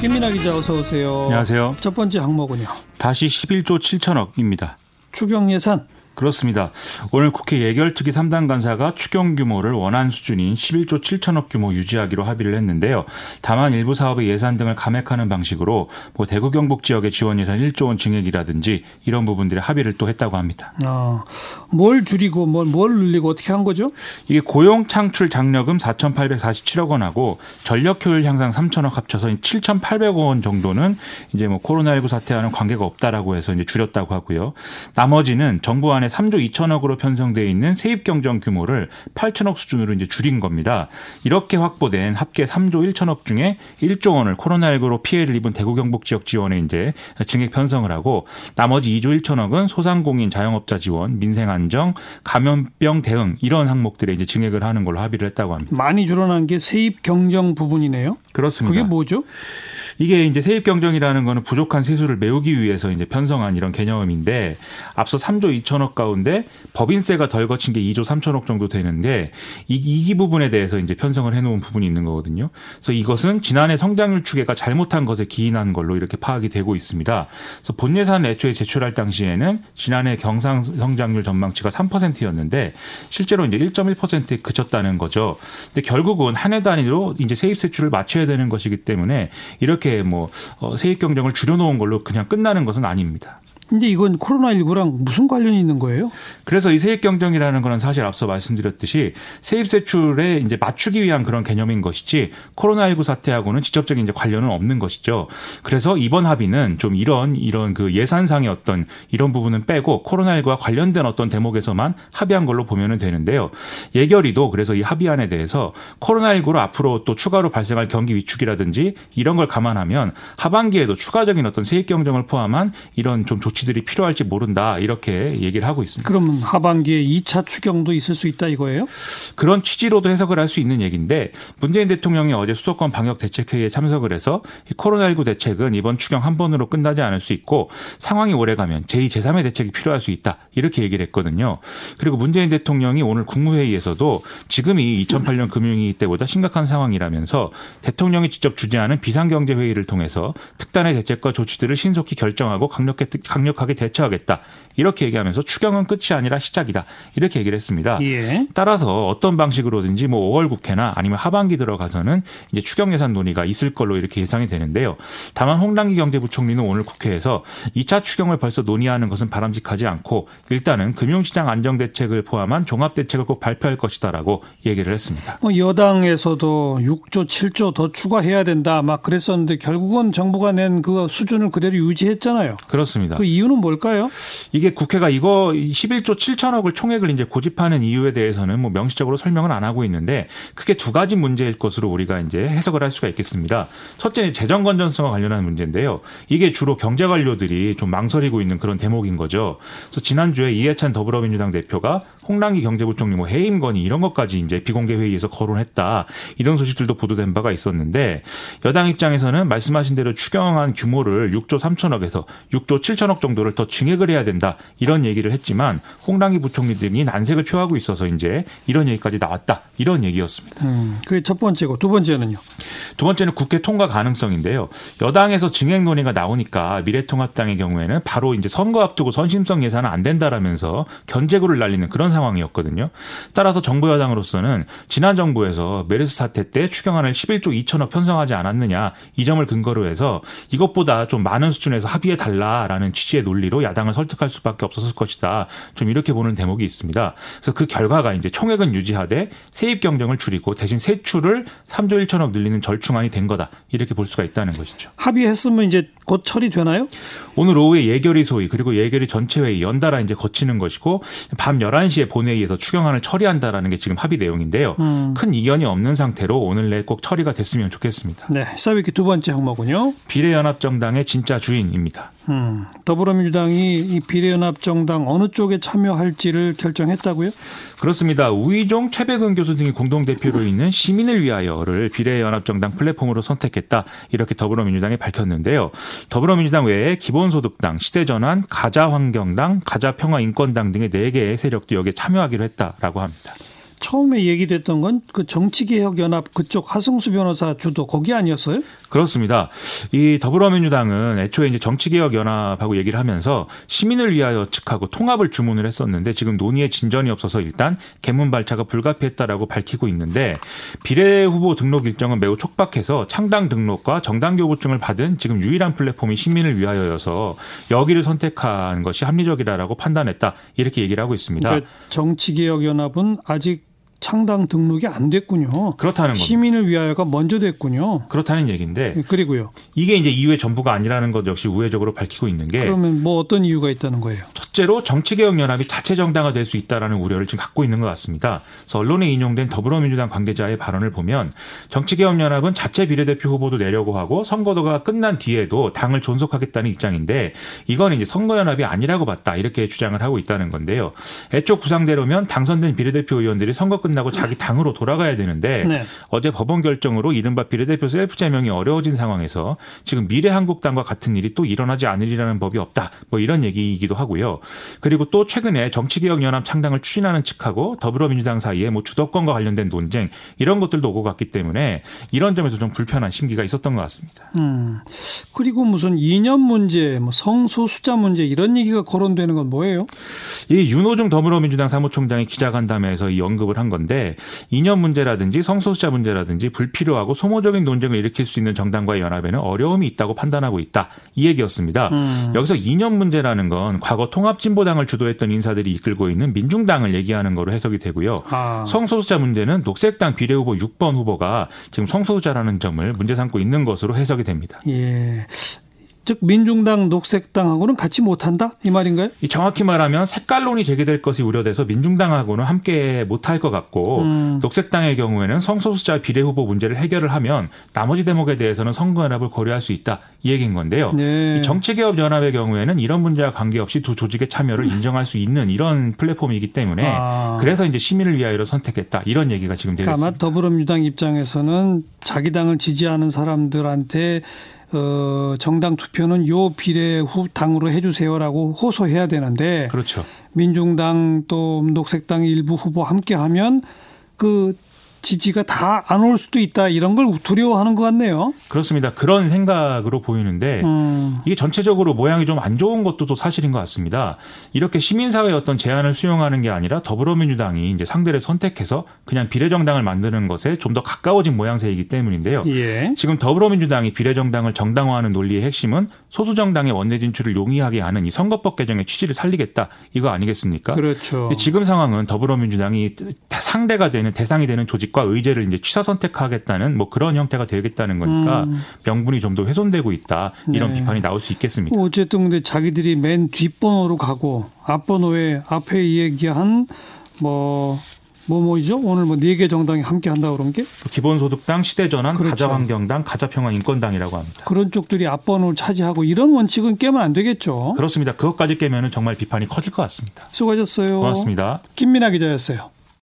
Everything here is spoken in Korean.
김민아 기자 어서 오세요. 안녕하세요. 첫 번째 항목은요. 다시 11조 7천억입니다. 추경 예산 그렇습니다. 오늘 국회 예결특위 3당 간사가 추경 규모를 원안 수준인 11조 7천억 규모 유지하기로 합의를 했는데요. 다만 일부 사업의 예산 등을 감액하는 방식으로 뭐 대구 경북 지역의 지원 예산 1조 원 증액이라든지 이런 부분들의 합의를 또 했다고 합니다. 아, 뭘 줄이고 뭘, 뭘 늘리고 어떻게 한 거죠? 이게 고용 창출 장려금 4,847억 원하고 전력 효율 향상 3천억 합쳐서 7,800억 원 정도는 이제 뭐 코로나19 사태와는 관계가 없다라고 해서 이제 줄였다고 하고요. 나머지는 정부 안에 3조 2천억으로 편성돼 있는 세입 경정 규모를 8천억 수준으로 이제 줄인 겁니다. 이렇게 확보된 합계 3조 1천억 중에 1조 원을 코로나19로 피해를 입은 대구 경북 지역 지원에 이제 증액 편성을 하고 나머지 2조 1천억은 소상공인 자영업자 지원, 민생 안정, 감염병 대응 이런 항목들에 이제 증액을 하는 걸로 합의를 했다고 합니다. 많이 줄어난 게 세입 경정 부분이네요. 그렇습니다. 그게 뭐죠? 이게 이제 세입 경정이라는 거는 부족한 세수를 메우기 위해서 이제 편성한 이런 개념인데 앞서 3조 2천억 가운데 법인세가 덜 거친 게 2조 3천억 정도 되는데 이, 이 부분에 대해서 이제 편성을 해놓은 부분이 있는 거거든요. 그래서 이것은 지난해 성장률 추계가 잘못한 것에 기인한 걸로 이렇게 파악이 되고 있습니다. 그래서 본 예산 애초에 제출할 당시에는 지난해 경상 성장률 전망치가 3%였는데 실제로 이제 1.1%에 그쳤다는 거죠. 근데 결국은 한 해 단위로 이제 세입 세출을 맞춰야 되는 것이기 때문에 이렇게 뭐 어, 세입 경쟁을 줄여놓은 걸로 그냥 끝나는 것은 아닙니다. 근데 이건 코로나19랑 무슨 관련이 있는 거예요? 그래서 이 세입 경쟁이라는 거는 사실 앞서 말씀드렸듯이 세입 세출에 이제 맞추기 위한 그런 개념인 것이지 코로나19 사태하고는 직접적인 이제 관련은 없는 것이죠. 그래서 이번 합의는 좀 이런 이런 그 예산상의 어떤 이런 부분은 빼고 코로나19와 관련된 어떤 대목에서만 합의한 걸로 보면은 되는데요. 예결위도 그래서 이 합의안에 대해서 코로나19로 앞으로 또 추가로 발생할 경기 위축이라든지 이런 걸 감안하면 하반기에도 추가적인 어떤 세입 경쟁을 포함한 이런 좀 조치 조치들이 필요할지 모른다 이렇게 얘기를 하고 있습니다. 그러면 하반기에 2차 추경도 있을 수 있다 이거예요? 그런 취지로도 해석을 할 수 있는 얘기인데 문재인 대통령이 어제 수도권 방역 대책회의에 참석을 해서 코로나19 대책은 이번 추경 한 번으로 끝나지 않을 수 있고 상황이 오래가면 제2, 제3의 대책이 필요할 수 있다 이렇게 얘기를 했거든요. 그리고 문재인 대통령이 오늘 국무회의에서도 지금이 2008년 금융위기 때보다 심각한 상황이라면서 대통령이 직접 주재하는 비상경제회의를 통해서 특단의 대책과 조치들을 신속히 결정하고 강력하게 강력하게 대처하겠다. 이렇게 얘기하면서 추경은 끝이 아니라 시작이다. 이렇게 얘기를 했습니다. 예. 따라서 어떤 방식으로든지 뭐 5월 국회나 아니면 하반기 들어가서는 이제 추경 예산 논의가 있을 걸로 이렇게 예상이 되는데요. 다만 홍남기 경제부총리는 오늘 국회에서 2차 추경을 벌써 논의하는 것은 바람직하지 않고 일단은 금융시장 안정 대책을 포함한 종합 대책을 꼭 발표할 것이다라고 얘기를 했습니다. 뭐 여당에서도 6조, 7조 더 추가해야 된다 막 그랬었는데 결국은 정부가 낸 그 수준을 그대로 유지했잖아요. 그렇습니다. 그 이유는 뭘까요? 이게 국회가 이거 11조 7천억을 총액을 이제 고집하는 이유에 대해서는 뭐 명시적으로 설명은 안 하고 있는데 크게 두 가지 문제일 것으로 우리가 이제 해석을 할 수가 있겠습니다. 첫째는 재정 건전성과 관련한 문제인데요. 이게 주로 경제 관료들이 좀 망설이고 있는 그런 대목인 거죠. 그래서 지난주에 이해찬 더불어민주당 대표가 홍남기 경제부총리 뭐 해임 건의 이런 것까지 이제 비공개 회의에서 거론했다. 이런 소식들도 보도된 바가 있었는데 여당 입장에서는 말씀하신 대로 추경한 규모를 6조 3천억에서 6조 7천억 정도를 더 증액을 해야 된다. 이런 얘기를 했지만 홍남기 부총리 등이 난색을 표하고 있어서 이제 이런 얘기까지 나왔다. 이런 얘기였습니다. 음, 그게 첫 번째고 두 번째는요. 두 번째는 국회 통과 가능성인데요. 여당에서 증액 논의가 나오니까 미래통합당의 경우에는 바로 이제 선거 앞두고 선심성 예산은 안 된다라면서 견제구를 날리는 그런 상황이었거든요. 따라서 정부 여당으로서는 지난 정부에서 메르스 사태 때 추경안을 11조 2천억 편성하지 않았느냐 이 점을 근거로 해서 이것보다 좀 많은 수준에서 합의해 달라라는 취지의 논리로 야당을 설득할 수밖에 없었을 것이다. 좀 이렇게 보는 대목이 있습니다. 그래서 그 결과가 이제 총액은 유지하되 세입 경쟁을 줄이고 대신 세출을 3조 1천억 늘리는 절충안이 된 거다. 이렇게 볼 수가 있다는 것이죠. 합의했으면 이제 곧 처리되나요? 오늘 오후에 예결위 소위 그리고 예결위 전체 회의 연달아 이제 거치는 것이고 밤 11시에 본회의에서 추경안을 처리한다라는 게 지금 합의 내용인데요. 음. 큰 이견이 없는 상태로 오늘 내에 꼭 처리가 됐으면 좋겠습니다. 네, 시사위키 두 번째 항목은요. 비례연합정당의 진짜 주인입니다. 음, 더불어민주당이 이 비례연합정당 어느 쪽에 참여할지를 결정했다고요? 그렇습니다. 우희종, 최백은 교수 등이 공동 대표로 있는 시민을 위하여를 비례연합정당 플랫폼으로 선택했다. 이렇게 더불어민주당이 밝혔는데요. 더불어민주당 외에 기본소득당, 시대전환, 가자환경당, 가자평화인권당 등의 4개의 세력도 여기에 참여하기로 했다라고 합니다. 처음에 얘기됐던 건 그 정치개혁연합 그쪽 하승수 변호사 주도 거기 아니었어요? 그렇습니다. 이 더불어민주당은 애초에 이제 정치개혁연합하고 얘기를 하면서 시민을 위하여 측하고 통합을 주문을 했었는데 지금 논의에 진전이 없어서 일단 개문 발차가 불가피했다라고 밝히고 있는데 비례 후보 등록 일정은 매우 촉박해서 창당 등록과 정당 교부증을 받은 지금 유일한 플랫폼이 시민을 위하여여서 여기를 선택한 것이 합리적이다라고 판단했다 이렇게 얘기를 하고 있습니다. 그러니까 정치개혁연합은 아직 창당 등록이 안 됐군요. 그렇다는 겁니다. 시민을 위하여가 먼저 됐군요. 그렇다는 얘기인데. 네, 그리고요. 이게 이제 이후의 전부가 아니라는 것 역시 우회적으로 밝히고 있는 게. 그러면 뭐 어떤 이유가 있다는 거예요? 첫째로 정치개혁연합이 자체 정당화 될 수 있다라는 우려를 지금 갖고 있는 것 같습니다. 그래서 언론에 인용된 더불어민주당 관계자의 발언을 보면 정치개혁연합은 자체 비례대표 후보도 내려고 하고 선거도가 끝난 뒤에도 당을 존속하겠다는 입장인데 이건 이제 선거연합이 아니라고 봤다 이렇게 주장을 하고 있다는 건데요. 애초 구상대로면 당선된 비례대표 의원들이 선거 끝 나고 자기 당으로 돌아가야 되는데 네. 어제 법원 결정으로 이른바 비례대표 셀프 제명이 어려워진 상황에서 지금 미래한국당과 같은 일이 또 일어나지 않으리라는 법이 없다. 뭐 이런 얘기이기도 하고요. 그리고 또 최근에 정치개혁연합 창당을 추진하는 측하고 더불어민주당 사이에 뭐 주도권과 관련된 논쟁 이런 것들도 오고 갔기 때문에 이런 점에서 좀 불편한 심기가 있었던 것 같습니다. 음. 그리고 무슨 이념 문제, 뭐 성소수자 문제 이런 얘기가 거론되는 건 뭐예요? 이 윤호중 더불어민주당 사무총장이 기자간담회에서 이 언급을 한 건데 이념 문제라든지 성소수자 문제라든지 불필요하고 소모적인 논쟁을 일으킬 수 있는 정당과의 연합에는 어려움이 있다고 판단하고 있다. 이 얘기였습니다. 음. 여기서 이념 문제라는 건 과거 통합진보당을 주도했던 인사들이 이끌고 있는 민중당을 얘기하는 거로 해석이 되고요. 아. 성소수자 문제는 녹색당 비례후보 6번 후보가 지금 성소수자라는 점을 문제 삼고 있는 것으로 해석이 됩니다. 예. 즉 민중당 녹색당하고는 같이 못한다 이 말인가요? 정확히 말하면 색깔론이 제기될 것이 우려돼서 민중당하고는 함께 못할 것 같고 음. 녹색당의 경우에는 성소수자 비례 후보 문제를 해결을 하면 나머지 대목에 대해서는 선거연합을 고려할 수 있다 이 얘기인 건데요. 네. 정치개혁 연합의 경우에는 이런 문제와 관계없이 두 조직의 참여를 음. 인정할 수 있는 이런 플랫폼이기 때문에 아. 그래서 이제 시민을 위하여로 선택했다 이런 얘기가 지금 되고 그러니까 있습니다. 더불어민주당 입장에서는 자기 당을 지지하는 사람들한테 어, 정당 투표는 요 비례 후 당으로 해주세요라고 호소해야 되는데. 그렇죠. 민중당 또 녹색당 일부 후보 함께 하면 그 지지가 다 안 올 수도 있다 이런 걸 두려워하는 것 같네요. 그렇습니다. 그런 생각으로 보이는데 음. 이게 전체적으로 모양이 좀 안 좋은 것도 또 사실인 것 같습니다. 이렇게 시민사회의 어떤 제안을 수용하는 게 아니라 더불어민주당이 이제 상대를 선택해서 그냥 비례정당을 만드는 것에 좀 더 가까워진 모양새이기 때문인데요. 예. 지금 더불어민주당이 비례정당을 정당화하는 논리의 핵심은 소수정당의 원내 진출을 용이하게 하는 이 선거법 개정의 취지를 살리겠다 이거 아니겠습니까? 그렇죠. 지금 상황은 더불어민주당이 상대가 되는 대상이 되는 조직 조 직과 의제를 이제 취사 선택하겠다는 뭐 그런 형태가 되겠다는 거니까 음. 명분이 좀 더 훼손되고 있다 이런 네. 비판이 나올 수 있겠습니다. 어쨌든 근데 자기들이 맨 뒷번호로 가고 앞번호에 앞에 얘기한 뭐 뭐 뭐이죠? 오늘 뭐 네 개 정당이 함께 한다 그런 게? 기본소득당, 시대전환, 그렇죠. 가자환경당, 가자평화 인권당이라고 합니다. 그런 쪽들이 앞번호를 차지하고 이런 원칙은 깨면 안 되겠죠. 그렇습니다. 그것까지 깨면은 정말 비판이 커질 것 같습니다. 수고하셨어요. 고맙습니다. 김민아 기자였어요.